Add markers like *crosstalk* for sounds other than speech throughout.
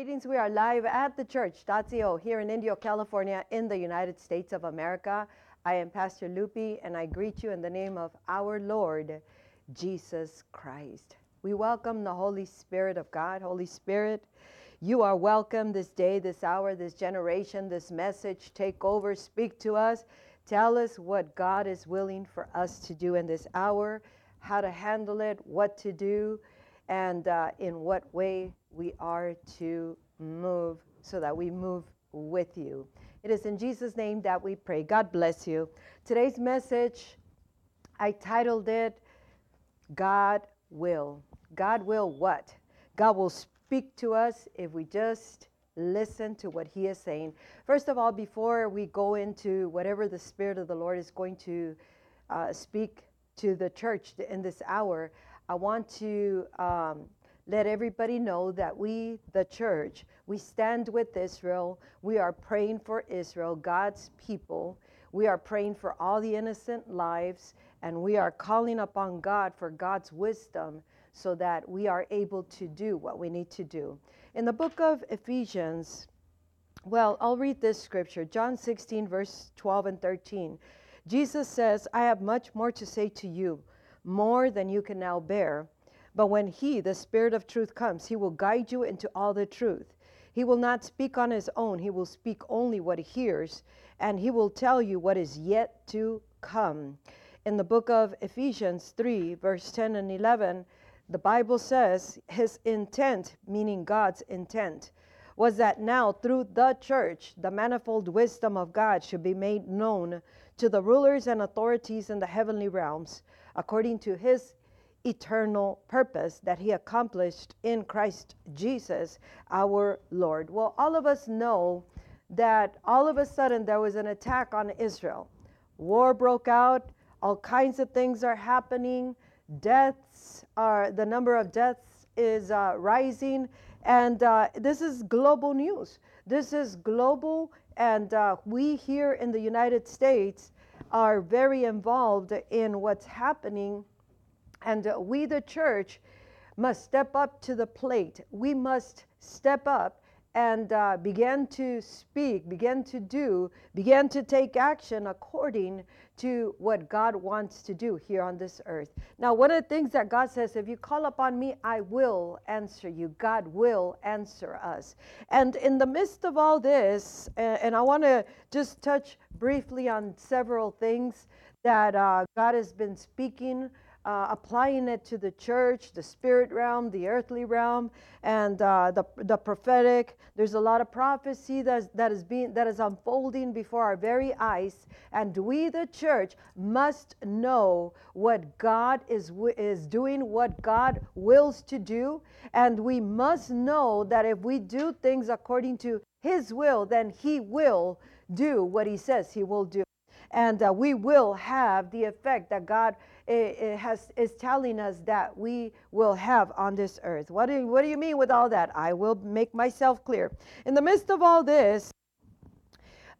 Greetings. We are live at the church, church.co here in Indio, California, in the United States of America. I am Pastor Lupi, and I greet you in the name of our Lord Jesus Christ. We welcome the Holy Spirit of God. Holy Spirit, you are welcome this day, this hour, this generation, this message. Take over, speak to us. Tell us what God is willing for us to do in this hour, how to handle it, what to do, and uh, in what way we are to move so that we move with you. It is in Jesus' name that we pray. God bless you. Today's message, I titled it, God Will. God will what? God will speak to us if we just listen to what He is saying. First of all, before we go into whatever the Spirit of the Lord is going to uh, speak to the church in this hour, I want to um, let everybody know that we, the church, we stand with Israel. We are praying for Israel, God's people. We are praying for all the innocent lives, and we are calling upon God for God's wisdom so that we are able to do what we need to do. In the book of Ephesians, well, I'll read this scripture John 16, verse 12 and 13. Jesus says, I have much more to say to you, more than you can now bear. But when He, the Spirit of truth, comes, He will guide you into all the truth. He will not speak on His own, He will speak only what He hears, and He will tell you what is yet to come. In the book of Ephesians 3, verse 10 and 11, the Bible says His intent, meaning God's intent, was that now through the church, the manifold wisdom of God should be made known to the rulers and authorities in the heavenly realms, according to His eternal purpose that he accomplished in Christ Jesus our Lord. Well, all of us know that all of a sudden there was an attack on Israel. War broke out, all kinds of things are happening, deaths are, the number of deaths is uh, rising, and uh, this is global news. This is global, and uh, we here in the United States are very involved in what's happening and uh, we, the church, must step up to the plate. We must step up and uh, begin to speak, begin to do, begin to take action according to what God wants to do here on this earth. Now, one of the things that God says, if you call upon me, I will answer you. God will answer us. And in the midst of all this, and I want to just touch briefly on several things that uh, God has been speaking uh, applying it to the church, the spirit realm, the earthly realm, and uh, the, the prophetic. There's a lot of prophecy that's, that is being that is unfolding before our very eyes, and we, the church, must know what God is is doing, what God wills to do, and we must know that if we do things according to His will, then He will do what He says He will do and uh, we will have the effect that God has, is telling us that we will have on this earth. What do, you, what do you mean with all that? I will make myself clear. In the midst of all this,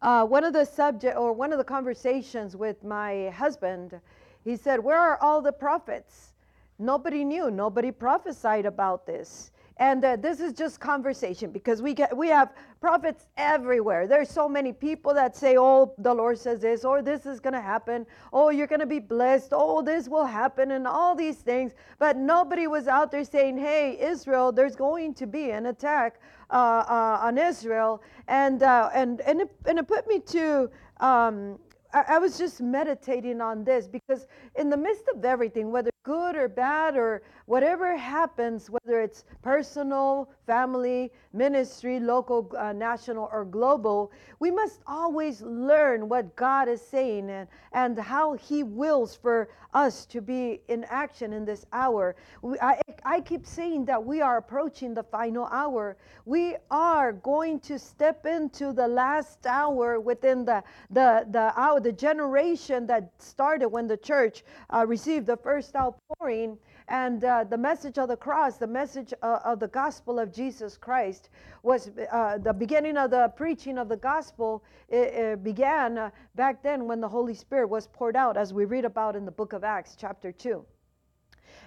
uh, one of the subject or one of the conversations with my husband, he said, "Where are all the prophets? Nobody knew. Nobody prophesied about this." And uh, this is just conversation because we get we have prophets everywhere. There's so many people that say, "Oh, the Lord says this," or "This is going to happen," "Oh, you're going to be blessed," "Oh, this will happen," and all these things. But nobody was out there saying, "Hey, Israel, there's going to be an attack uh, uh, on Israel," and uh, and and it, and it put me to. Um, I, was just meditating on this because in the midst of everything, whether good or bad or whatever happens, whether it's personal, family, ministry, local, uh, national, or global, we must always learn what God is saying and, and how He wills for us to be in action in this hour. We, I, I keep saying that we are approaching the final hour. We are going to step into the last hour within the, the, the hour, the generation that started when the church uh, received the first outpouring and uh, the message of the cross, the message uh, of the gospel of Jesus Christ, was uh, the beginning of the preaching of the gospel. It, it began uh, back then when the Holy Spirit was poured out, as we read about in the book of Acts, chapter 2.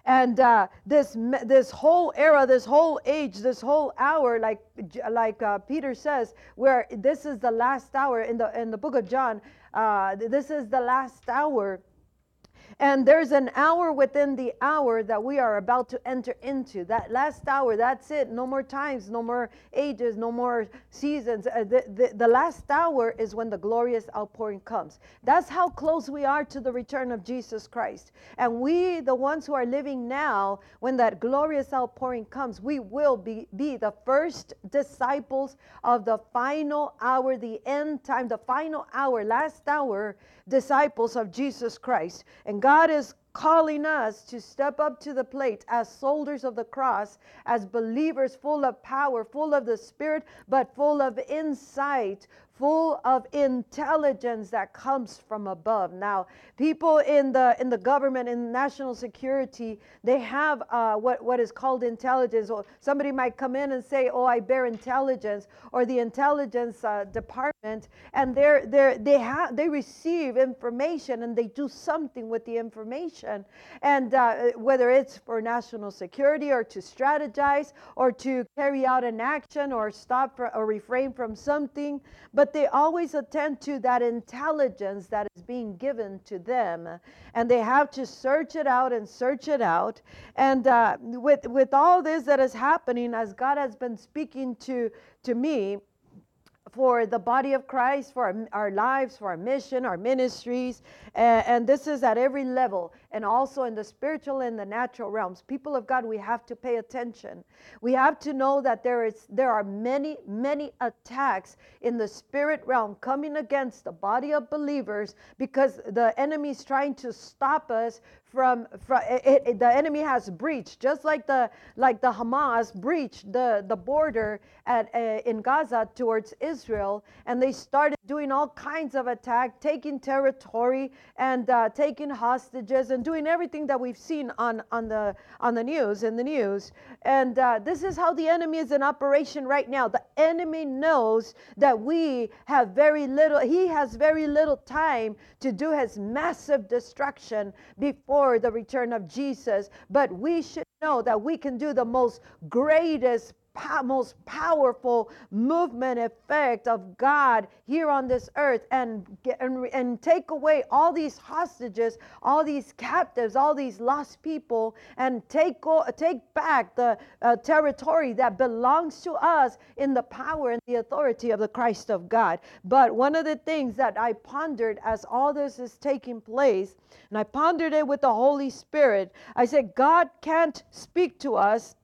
And uh, this this whole era, this whole age, this whole hour, like like uh, Peter says, where this is the last hour in the in the book of John. Uh, this is the last hour and there's an hour within the hour that we are about to enter into. That last hour, that's it. No more times, no more ages, no more seasons. Uh, the, the, the last hour is when the glorious outpouring comes. That's how close we are to the return of Jesus Christ. And we, the ones who are living now, when that glorious outpouring comes, we will be, be the first disciples of the final hour, the end time, the final hour, last hour disciples of Jesus Christ. And God is calling us to step up to the plate as soldiers of the cross, as believers full of power, full of the Spirit, but full of insight, full of intelligence that comes from above. Now, people in the in the government in national security, they have uh, what what is called intelligence. Or somebody might come in and say, "Oh, I bear intelligence," or the intelligence uh, department, and they're they they have they receive information and they do something with the information, and uh, whether it's for national security or to strategize or to carry out an action or stop or refrain from something, but but they always attend to that intelligence that is being given to them and they have to search it out and search it out and uh, with with all this that is happening as god has been speaking to to me for the body of Christ, for our, our, lives, for our mission, our ministries. And, and, this is at every level and also in the spiritual and the natural realms. People of God, we have to pay attention. We have to know that there is there are many, many attacks in the spirit realm coming against the body of believers because the enemy is trying to stop us from, from it, it, the enemy has breached just like the like the Hamas breached the the border at uh, in Gaza towards Israel and they started doing all kinds of attack taking territory and uh, taking hostages and doing everything that we've seen on on the on the news in the news. And uh, this is how the enemy is in operation right now. The enemy knows that we have very little he has very little time to do his massive destruction before the return of Jesus, but we should know that we can do the most greatest most powerful movement effect of God here on this earth and, get, and, and take away all these hostages, all these captives, all these lost people, and take, take back the uh, territory that belongs to us in the power and the authority of the Christ of God. But one of the things that I pondered as all this is taking place, and I pondered it with the Holy Spirit, I said, God can't speak to us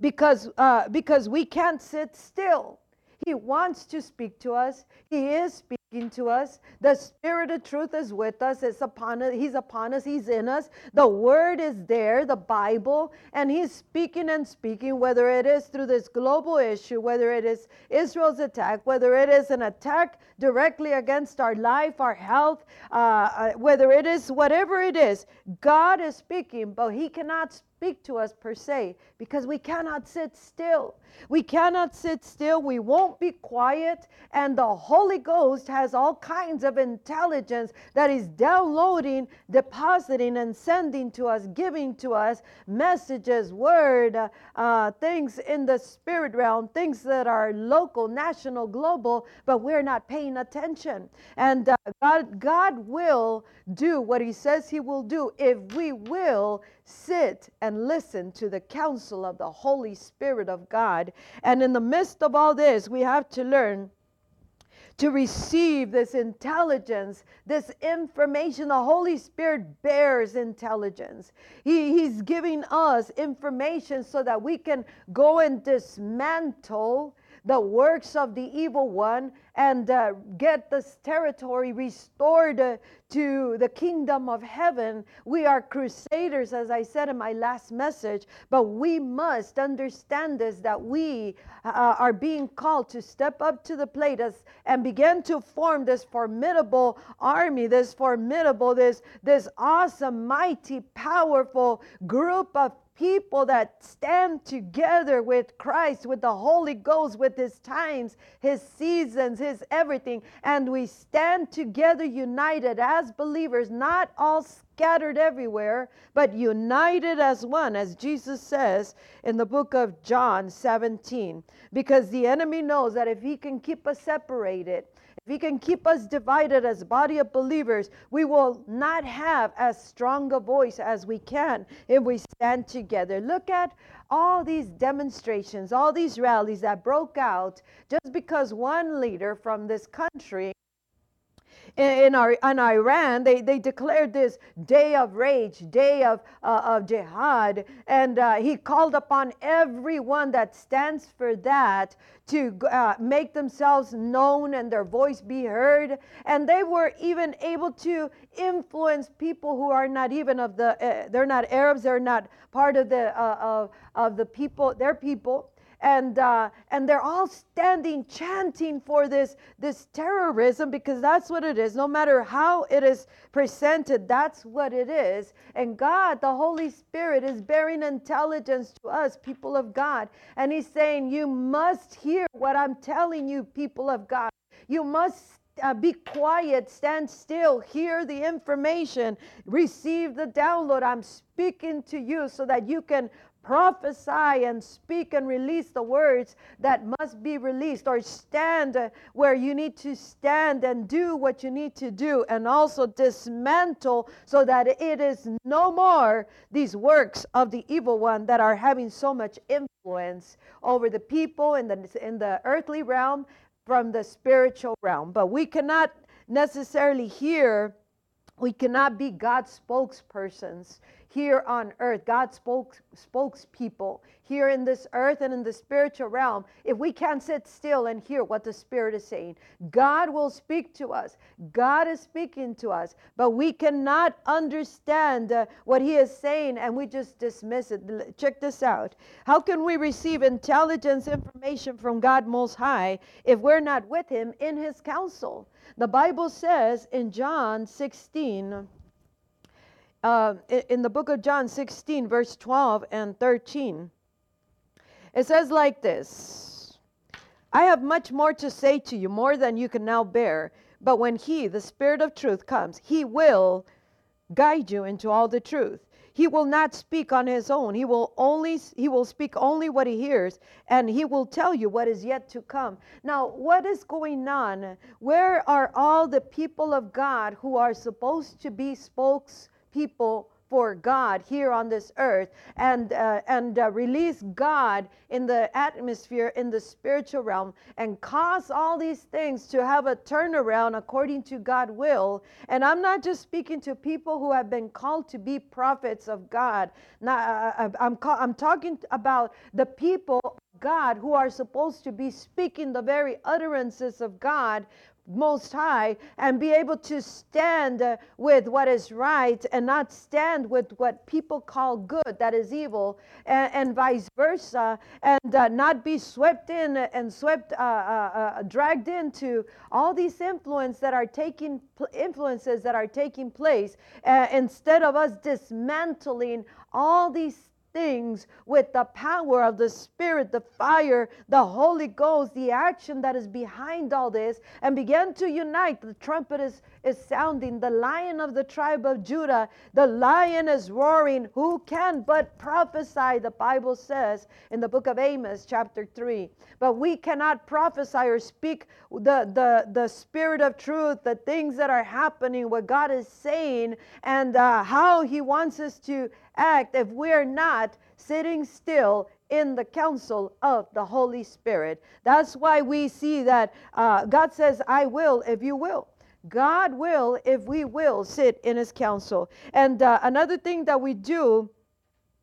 because, uh, because we can't sit still. He wants to speak to us. He is speaking to us. The Spirit of truth is with us. It's upon us. He's upon us. He's in us. The Word is there, the Bible, and He's speaking and speaking, whether it is through this global issue, whether it is Israel's attack, whether it is an attack directly against our life, our health, uh, uh, whether it is whatever it is. God is speaking, but He cannot speak to us per se because we cannot sit still. We cannot sit still. We won't be quiet. And the Holy Ghost has all kinds of intelligence that is downloading, depositing, and sending to us, giving to us messages, word, uh, things in the spirit realm, things that are local, national, global, but we're not paying attention. And uh, God, God will do what He says He will do if we will sit and listen to the counsel of the Holy Spirit of God. And in the midst of all this, we have to learn to receive this intelligence, this information. The Holy Spirit bears intelligence. He, he's giving us information so that we can go and dismantle the works of the evil one and uh, get this territory restored uh, to the kingdom of heaven. We are crusaders, as I said in my last message, but we must understand this that we uh, are being called to step up to the plate as, and begin to form this formidable army, this formidable, this, this awesome, mighty, powerful group of people that stand together with Christ, with the Holy Ghost, with his times, his seasons, his everything. And we stand together united as believers, not all scattered everywhere, but united as one, as Jesus says in the book of John 17. Because the enemy knows that if he can keep us separated, if he can keep us divided as a body of believers, we will not have as strong a voice as we can if we stand together. Look at all these demonstrations, all these rallies that broke out just because one leader from this country in, our, in Iran, they, they declared this day of rage, day of, uh, of jihad. And uh, he called upon everyone that stands for that to uh, make themselves known and their voice be heard. And they were even able to influence people who are not even of the, uh, they're not Arabs, they're not part of the, uh, of, of the people, their people and uh, and they're all standing chanting for this this terrorism because that's what it is. No matter how it is presented that's what it is. And god the holy spirit is bearing intelligence to us people of god. And he's saying you must hear what i'm telling you people of god. You must uh, be quiet, stand still, hear the information, receive the download. I'm speaking to you so that you can prophesy and speak and release the words that must be released, or stand where you need to stand and do what you need to do, and also dismantle so that it is no more these works of the evil one that are having so much influence over the people in the in the earthly realm from the spiritual realm. But we cannot necessarily hear we cannot be God's spokespersons here on earth, God spoke spokespeople here in this earth and in the spiritual realm. If we can't sit still and hear what the Spirit is saying, God will speak to us. God is speaking to us, but we cannot understand uh, what He is saying and we just dismiss it. Check this out. How can we receive intelligence information from God Most High if we're not with Him in His counsel? The Bible says in John 16, uh, in the book of John 16, verse 12 and 13. It says like this I have much more to say to you, more than you can now bear. But when He, the Spirit of truth, comes, He will guide you into all the truth. He will not speak on his own. He will only he will speak only what he hears and he will tell you what is yet to come. Now, what is going on? Where are all the people of God who are supposed to be spokes people for God here on this earth and uh, and uh, release God in the atmosphere in the spiritual realm and cause all these things to have a turnaround according to God will. And I'm not just speaking to people who have been called to be prophets of God. Now uh, uh I'm call, I'm talking about the people God who are supposed to be speaking the very utterances of God most High and be able to stand uh, with what is right and not stand with what people call good, that is evil, and, and vice versa, and uh, not be swept in and swept, uh, uh, uh dragged into all these influence that are taking influences that are taking place. Instead of us dismantling all these things with the power of the Spirit, the fire, the Holy Ghost, the action that is behind all this, and begin to unite. The trumpet is, is sounding. The lion of the tribe of Judah, the lion is roaring. Who can but prophesy? The Bible says in the book of Amos, chapter 3. But we cannot prophesy or speak the, the, the spirit of truth, the things that are happening, what God is saying, and uh, how He wants us to act if we're not sitting still in the counsel of the Holy Spirit. That's why we see that uh, God says, I will if you will. God will if we will sit in his counsel. And uh, another thing that we do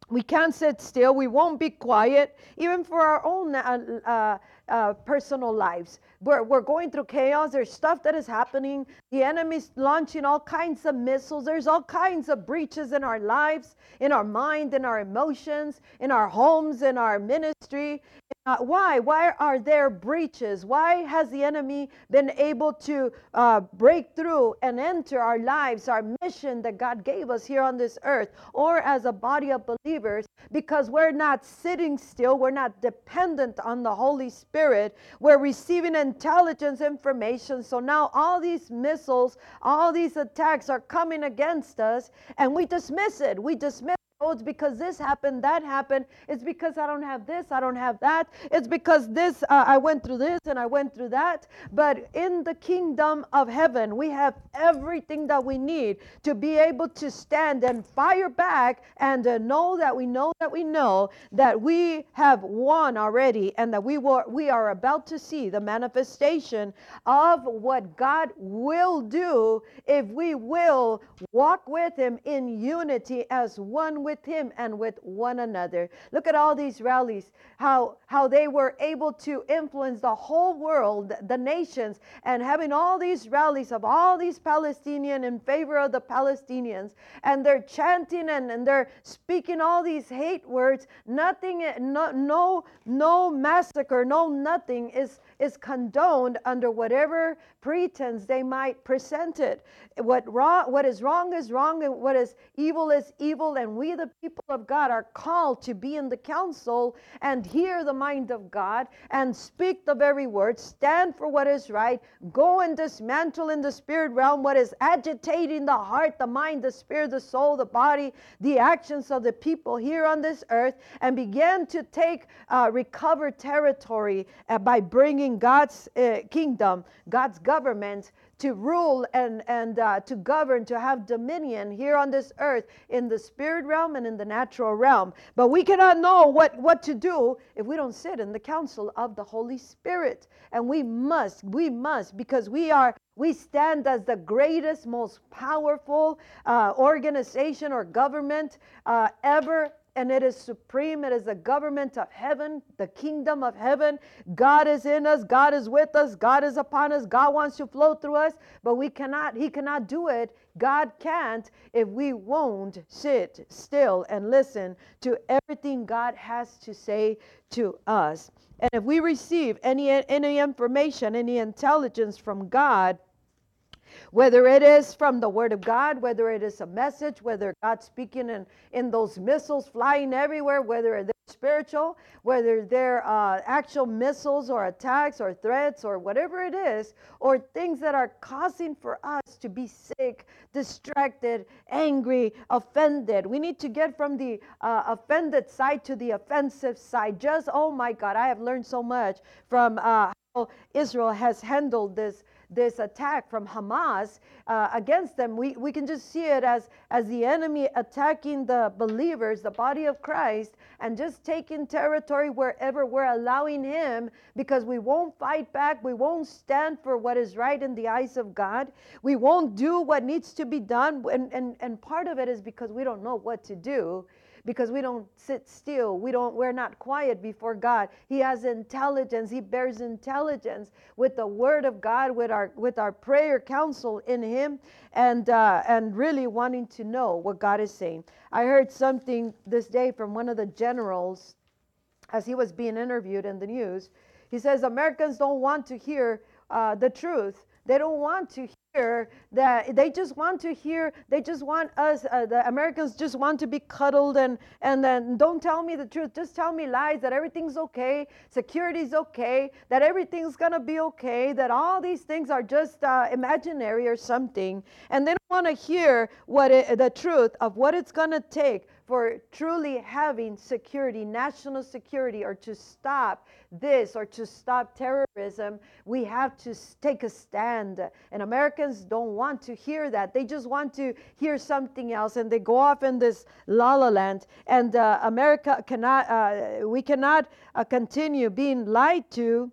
we can't sit still. We won't be quiet, even for our own uh, uh, uh, personal lives. We're, we're going through chaos. There's stuff that is happening. The enemy's launching all kinds of missiles. There's all kinds of breaches in our lives, in our mind, in our emotions, in our homes, in our ministry, uh, why? Why are there breaches? Why has the enemy been able to uh, break through and enter our lives, our mission that God gave us here on this earth, or as a body of believers? Because we're not sitting still, we're not dependent on the Holy Spirit, we're receiving intelligence information. So now all these missiles, all these attacks are coming against us, and we dismiss it. We dismiss Oh, it's because this happened, that happened. It's because I don't have this, I don't have that. It's because this, uh, I went through this and I went through that. But in the kingdom of heaven, we have everything that we need to be able to stand and fire back and uh, know that we know that we know that we have won already and that we were we are about to see the manifestation of what God will do if we will walk with him in unity as one with him and with one another. Look at all these rallies, how, how they were able to influence the whole world, the nations, and having all these rallies of all these Palestinians in favor of the Palestinians. And they're chanting and, and they're speaking all these hate words. Nothing, no, no, no massacre, no nothing is is condoned under whatever pretense they might present it. What wrong, what is wrong is wrong, and what is evil is evil. And we, the people of God, are called to be in the council and hear the mind of God and speak the very word, stand for what is right, go and dismantle in the spirit realm what is agitating the heart, the mind, the spirit, the soul, the body, the actions of the people here on this earth, and begin to take uh, recover territory uh, by bringing God's uh, kingdom, God's government to rule and, and uh, to govern, to have dominion here on this earth in the spirit realm and in the natural realm. But we cannot know what, what to do if we don't sit in the council of the Holy Spirit. And we must, we must, because we are we stand as the greatest, most powerful uh, organization or government uh, ever and it is supreme. It is the government of heaven, the kingdom of heaven. God is in us, God is with us, God is upon us, God wants to flow through us, but we cannot, He cannot do it. God can't if we won't sit still and listen to everything God has to say to us. And if we receive any, any information, any intelligence from God, whether it is from the Word of God, whether it is a message, whether God's speaking in, in those missiles flying everywhere, whether they're spiritual, whether they're uh, actual missiles or attacks or threats or whatever it is, or things that are causing for us to be sick, distracted, angry, offended. We need to get from the uh, offended side to the offensive side. Just, oh my God, I have learned so much from uh, how Israel has handled this this attack from Hamas uh, against them, we, we can just see it as, as the enemy attacking the believers, the body of Christ, and just taking territory wherever we're allowing him because we won't fight back. We won't stand for what is right in the eyes of God. We won't do what needs to be done. And, and, and part of it is because we don't know what to do because we don't sit still. We don't we're not quiet before God. He has intelligence. He bears intelligence with the word of God, with our with our prayer counsel in him and uh, and really wanting to know what God is saying. I heard something this day from one of the generals as he was being interviewed in the news. He says Americans don't want to hear uh, the truth. They don't want to hear that they just want to hear they just want us uh, the americans just want to be cuddled and and then don't tell me the truth. Just tell me lies that everything's okay security's okay that everything's gonna be okay that all these things are just uh, imaginary or something. And they don't want to hear what it, the truth of what it's gonna take for truly having security, national security, or to stop this or to stop terrorism, we have to take a stand. And Americans don't want to hear that. They just want to hear something else and they go off in this la la land. And uh, America cannot, uh, we cannot uh, continue being lied to.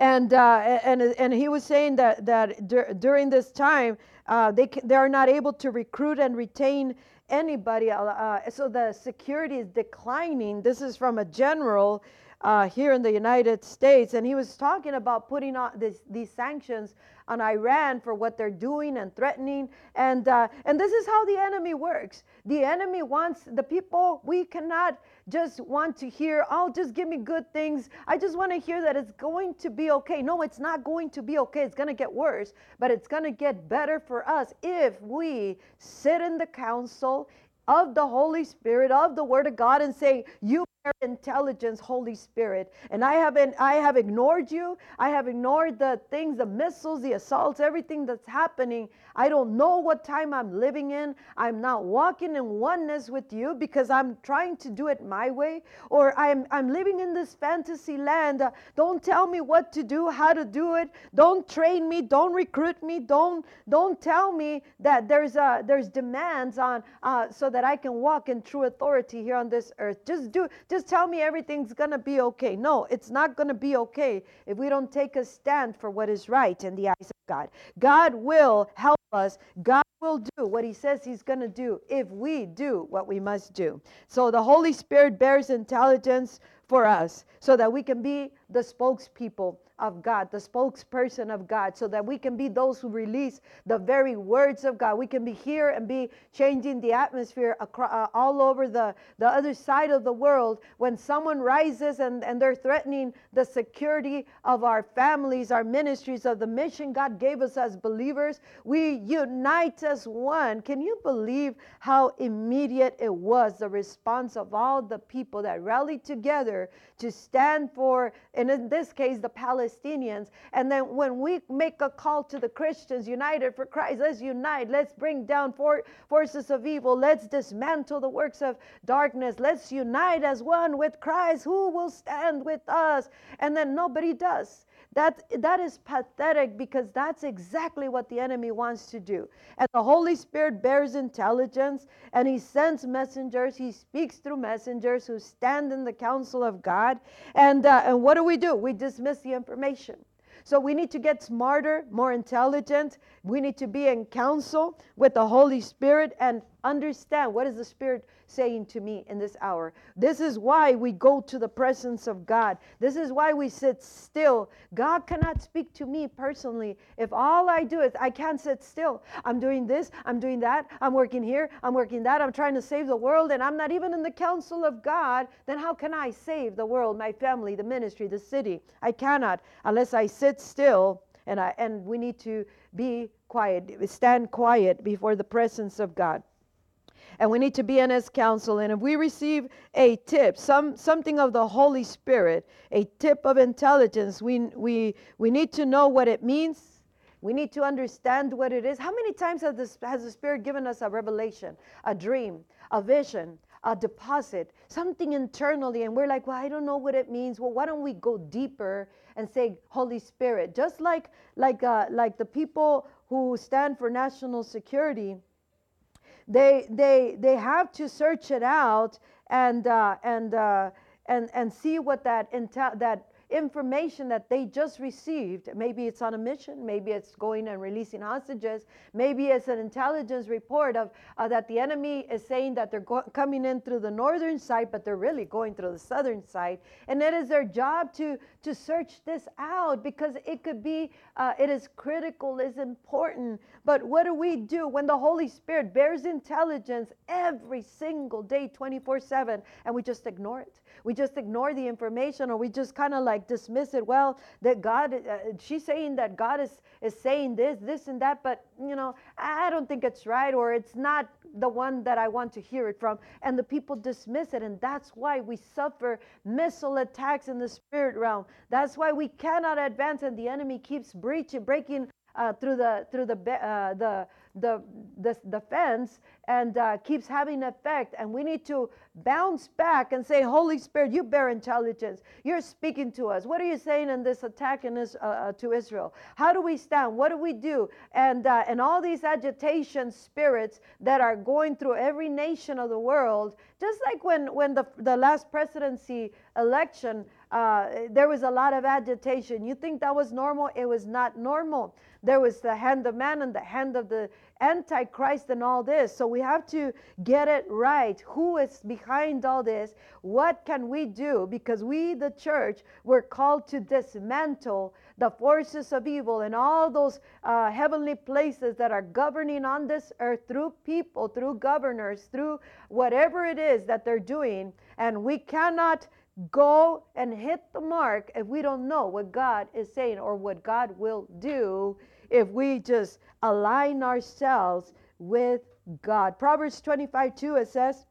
And, uh, and, and he was saying that, that dur- during this time, uh, they, they are not able to recruit and retain anybody. Uh, so the security is declining. This is from a general uh, here in the United States, and he was talking about putting on this, these sanctions on Iran for what they're doing and threatening. And, uh, and this is how the enemy works. The enemy wants the people, we cannot just want to hear, oh, just give me good things. I just want to hear that it's going to be okay. No, it's not going to be okay. It's going to get worse, but it's going to get better for us if we sit in the council of the Holy Spirit, of the Word of God, and say, You intelligence holy spirit. And i haven't i have ignored you. I have ignored the things the missiles the assaults everything that's happening. I don't know what time i'm living in. I'm not walking in oneness with you because i'm trying to do it my way. Or i'm i'm living in this fantasy land. Uh, don't tell me what to do how to do it. Don't train me. Don't recruit me. Don't don't tell me that there's uh there's demands on uh so that i can walk in true authority here on this earth. Just do just just tell me everything's going to be okay. No, it's not going to be okay if we don't take a stand for what is right in the eyes of God. God will help us. God will do what he says he's going to do if we do what we must do. So the Holy Spirit bears intelligence for us so that we can be the spokespeople of God, the spokesperson of God, so that we can be those who release the very words of God. We can be here and be changing the atmosphere across, uh, all over the, the other side of the world. When someone rises and, and they're threatening the security of our families, our ministries, of the mission God gave us as believers, we unite as one. Can you believe how immediate it was, the response of all the people that rallied together to stand for, and in this case, the Palestinians. And then when we make a call to the Christians, united for Christ, let's unite, let's bring down for, forces of evil, let's dismantle the works of darkness, let's unite as one with Christ. Who will stand with us? And then nobody does. That, that is pathetic because that's exactly what the enemy wants to do. And the Holy Spirit bears intelligence and he sends messengers. He speaks through messengers who stand in the counsel of God. And, uh, and what do we do? We dismiss the information. So we need to get smarter, more intelligent. We need to be in counsel with the Holy Spirit and understand what is the Spirit saying to me in this hour. This is why we go to the presence of God. This is why we sit still. God cannot speak to me personally if all I do is I can't sit still. I'm doing this, I'm doing that, I'm working here, I'm working that, I'm trying to save the world, and I'm not even in the counsel of God. Then how can I save the world, my family, the ministry, the city? I cannot unless I sit still and I and we need to be quiet, stand quiet before the presence of God and we need to be in his counsel and if we receive a tip some something of the holy spirit a tip of intelligence we we we need to know what it means. We need to understand what it is. How many times has, this, has the spirit given us a revelation a dream a vision a deposit something internally? And we're like well i don't know what it means. Well why don't we go deeper and say holy spirit? Just like like uh, like the people who stand for national security they they they have to search it out and uh, and uh, and and see what that intel that information that they just received. Maybe it's on a mission, maybe it's going and releasing hostages, maybe it's an intelligence report of uh, that the enemy is saying that they're go- coming in through the northern side, but they're really going through the southern side. And it is their job to to search this out because it could be, uh, it is critical, is important. But what do we do when the Holy Spirit bears intelligence every single day, 24 7, and we just ignore it? We just ignore the information or we just kind of like dismiss it. Well, that God, uh, she's saying that God is, is saying this, this, and that, but you know, I don't think it's right or it's not the one that I want to hear it from. And the people dismiss it. And that's why we suffer missile attacks in the spirit realm. That's why we cannot advance and the enemy keeps breaching, breaking uh, through the through the uh, the the, the, the fence and uh, keeps having effect. And we need to bounce back and say, Holy Spirit, you bear intelligence. You're speaking to us. What are you saying in this attack in uh, uh, to Israel? How do we stand? What do we do? And, uh, and all these agitation spirits that are going through every nation of the world, just like when, when the, the last presidency election uh, there was a lot of agitation. You think that was normal? It was not normal. There was the hand of man and the hand of the Antichrist and all this. So we have to get it right. Who is behind all this? What can we do? Because we, the church, were called to dismantle the forces of evil and all those uh, heavenly places that are governing on this earth through people, through governors, through whatever it is that they're doing. And we cannot go and hit the mark if we don't know what God is saying or what God will do if we just align ourselves with God. Proverbs 25 2, it says,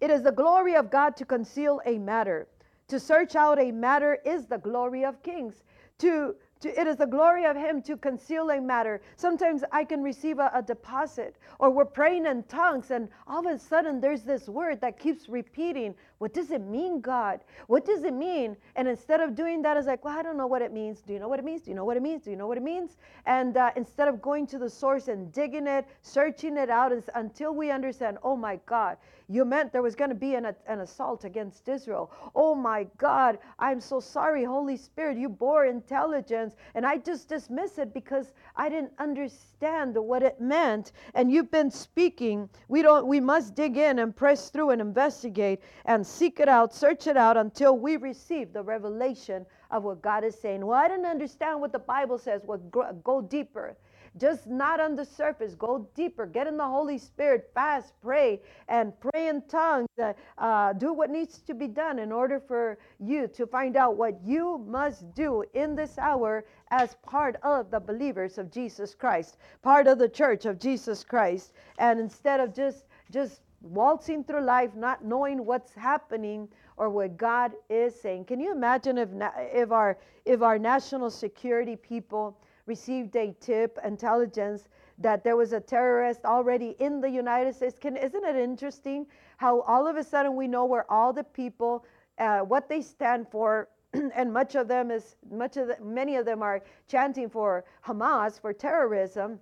It is the glory of God to conceal a matter. To search out a matter is the glory of kings to, to, it is the glory of him to conceal a matter. Sometimes I can receive a, a, deposit, or we're praying in tongues, and all of a sudden there's this word that keeps repeating. What does it mean, God? What does it mean? And instead of doing that, it's like, well, I don't know what it means. Do you know what it means? Do you know what it means? Do you know what it means? And uh, instead of going to the source and digging it, searching it out until we understand, oh my God, you meant there was going to be an, an assault against Israel. Oh my God, I'm so sorry, Holy Spirit. You bore intelligence, and I just dismiss it because I didn't understand what it meant. And you've been speaking. We don't. We must dig in and press through and investigate and seek it out, search it out until we receive the revelation of what God is saying. Well, I didn't understand what the Bible says. Well, go deeper. Just not on the surface. Go deeper. Get in the Holy Spirit. Fast, pray, and pray in tongues. Uh, uh, do what needs to be done in order for you to find out what you must do in this hour as part of the believers of Jesus Christ, part of the church of Jesus Christ. And instead of just just waltzing through life, not knowing what's happening or what God is saying. Can you imagine if if our if our national security people received a tip, intelligence, that there was a terrorist already in the United States. Can, isn't it interesting how all of a sudden we know where all the people, uh, what they stand for, *clears throat* and much of them is much of the, many of them are chanting for Hamas for terrorism.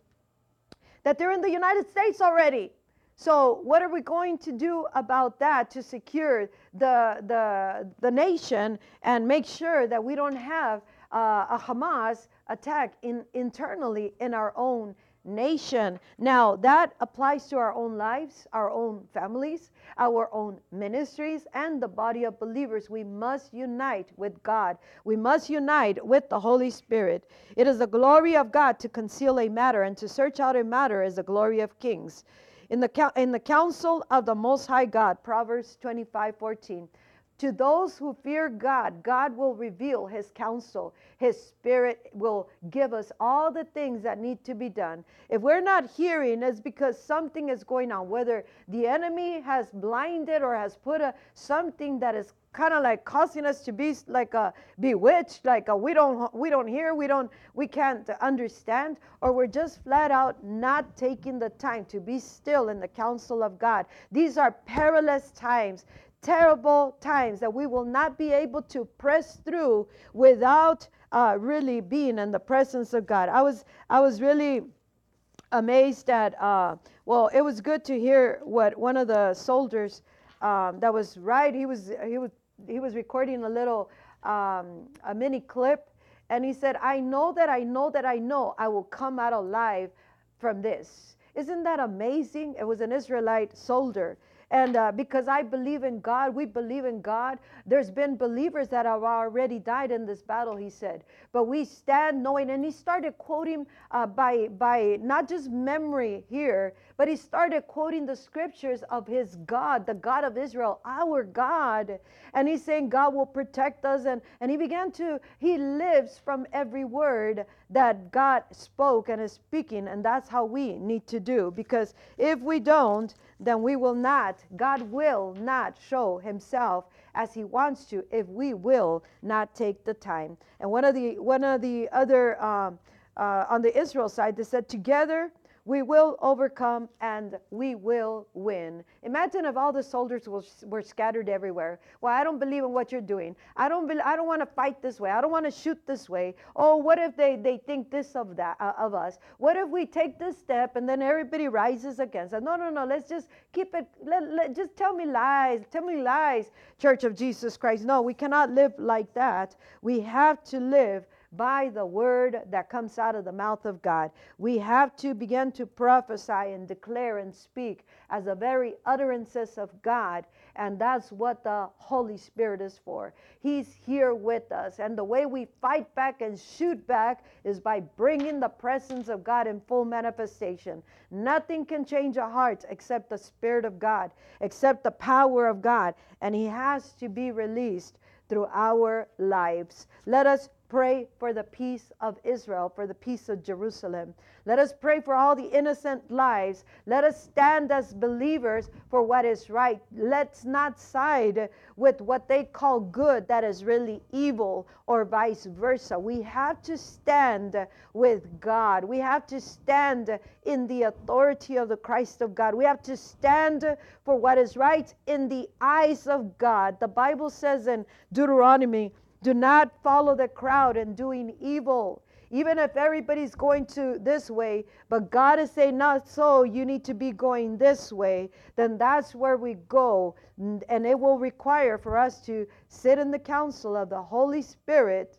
That they're in the United States already. So what are we going to do about that to secure the the the nation and make sure that we don't have uh, a Hamas attack in, internally in our own nation. Now, that applies to our own lives, our own families, our own ministries, and the body of believers. We must unite with God. We must unite with the Holy Spirit. It is the glory of God to conceal a matter, and to search out a matter is the glory of kings. In the, in the counsel of the Most High God, Proverbs 25 14. To those who fear God, God will reveal His counsel. His Spirit will give us all the things that need to be done. If we're not hearing, it's because something is going on, whether the enemy has blinded or has put a, something that is kind of like causing us to be like a bewitched like a, we don't we don't hear we don't we can't understand or we're just flat out not taking the time to be still in the counsel of god these are perilous times terrible times that we will not be able to press through without uh, really being in the presence of God. I was I was really amazed at. Uh, well, it was good to hear what one of the soldiers um, that was right. He was he was he was recording a little um, a mini clip, and he said, "I know that I know that I know I will come out alive from this." Isn't that amazing? It was an Israelite soldier and uh, because I believe in God, we believe in God. There's been believers that have already died in this battle, he said. But we stand knowing, and he started quoting uh, by, by not just memory here, but he started quoting the scriptures of his God, the God of Israel, our God. And he's saying God will protect us. And, and he began to, he lives from every word that God spoke and is speaking. And that's how we need to do. Because if we don't, then we will not, God will not show himself as he wants to if we will not take the time. And one of the one of the other um, uh, on the Israel side, they said, together we will overcome and we will win. Imagine if all the soldiers were scattered everywhere. Well, I don't believe in what you're doing. I don't. Be, I don't want to fight this way. I don't want to shoot this way. Oh, what if they they think this of that uh, of us? What if we take this step and then everybody rises against us? No, no, no. Let's just keep it. Let, let, just tell me lies. Tell me lies, Church of Jesus Christ. No, we cannot live like that. We have to live by the word that comes out of the mouth of God. We have to begin to prophesy and declare and speak as the very utterances of God. And that's what the Holy Spirit is for. He's here with us. And the way we fight back and shoot back is by bringing the presence of God in full manifestation. Nothing can change a heart except the Spirit of God, except the power of God. And He has to be released through our lives. Let us pray for the peace of Israel, for the peace of Jerusalem. Let us pray for all the innocent lives. Let us stand as believers for what is right. Let's not side with what they call good that is really evil or vice versa. We have to stand with God. We have to stand in the authority of the Christ of God. We have to stand for what is right in the eyes of God. The Bible says in Deuteronomy do not follow the crowd and doing evil. Even if everybody's going to this way, but God is saying, not so, you need to be going this way, then that's where we go. And it will require for us to sit in the counsel of the Holy Spirit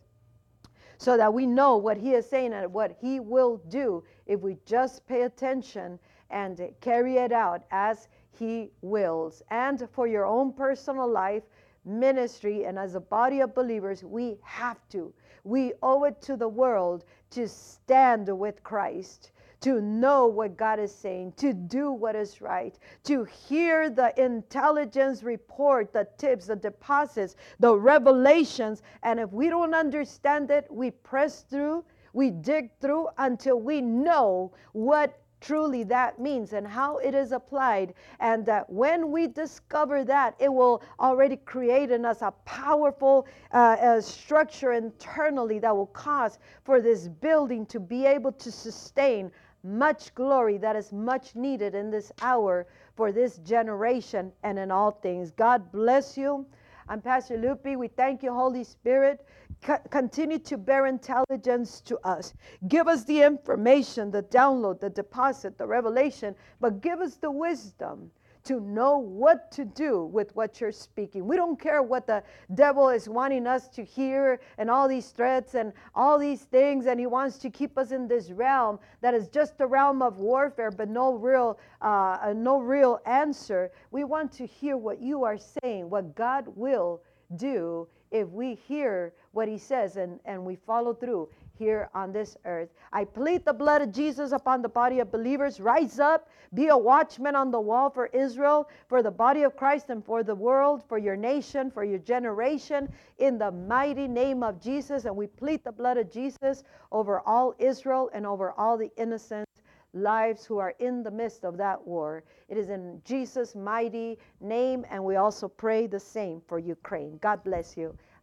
so that we know what He is saying and what He will do if we just pay attention and carry it out as He wills. And for your own personal life, ministry and as a body of believers, we have to. We owe it to the world to stand with Christ, to know what God is saying, to do what is right, to hear the intelligence report, the tips, the deposits, the revelations. And if we don't understand it, we press through, we dig through until we know what truly that means and how it is applied. And that when we discover that, it will already create in us a powerful uh, uh, structure internally that will cause for this building to be able to sustain much glory that is much needed in this hour for this generation and in all things. God bless you. I'm Pastor Lupi. We thank you, Holy Spirit. Co- continue to bear intelligence to us. Give us the information, the download, the deposit, the revelation, but give us the wisdom to know what to do with what you're speaking. We don't care what the devil is wanting us to hear and all these threats and all these things, and he wants to keep us in this realm that is just a realm of warfare, but no real, uh, no real answer. We want to hear what you are saying, what God will do if we hear what he says and, and we follow through here on this earth. I plead the blood of Jesus upon the body of believers. Rise up, be a watchman on the wall for Israel, for the body of Christ, and for the world, for your nation, for your generation, in the mighty name of Jesus. And we plead the blood of Jesus over all Israel and over all the innocent lives who are in the midst of that war. It is in Jesus' mighty name, and we also pray the same for Ukraine. God bless you.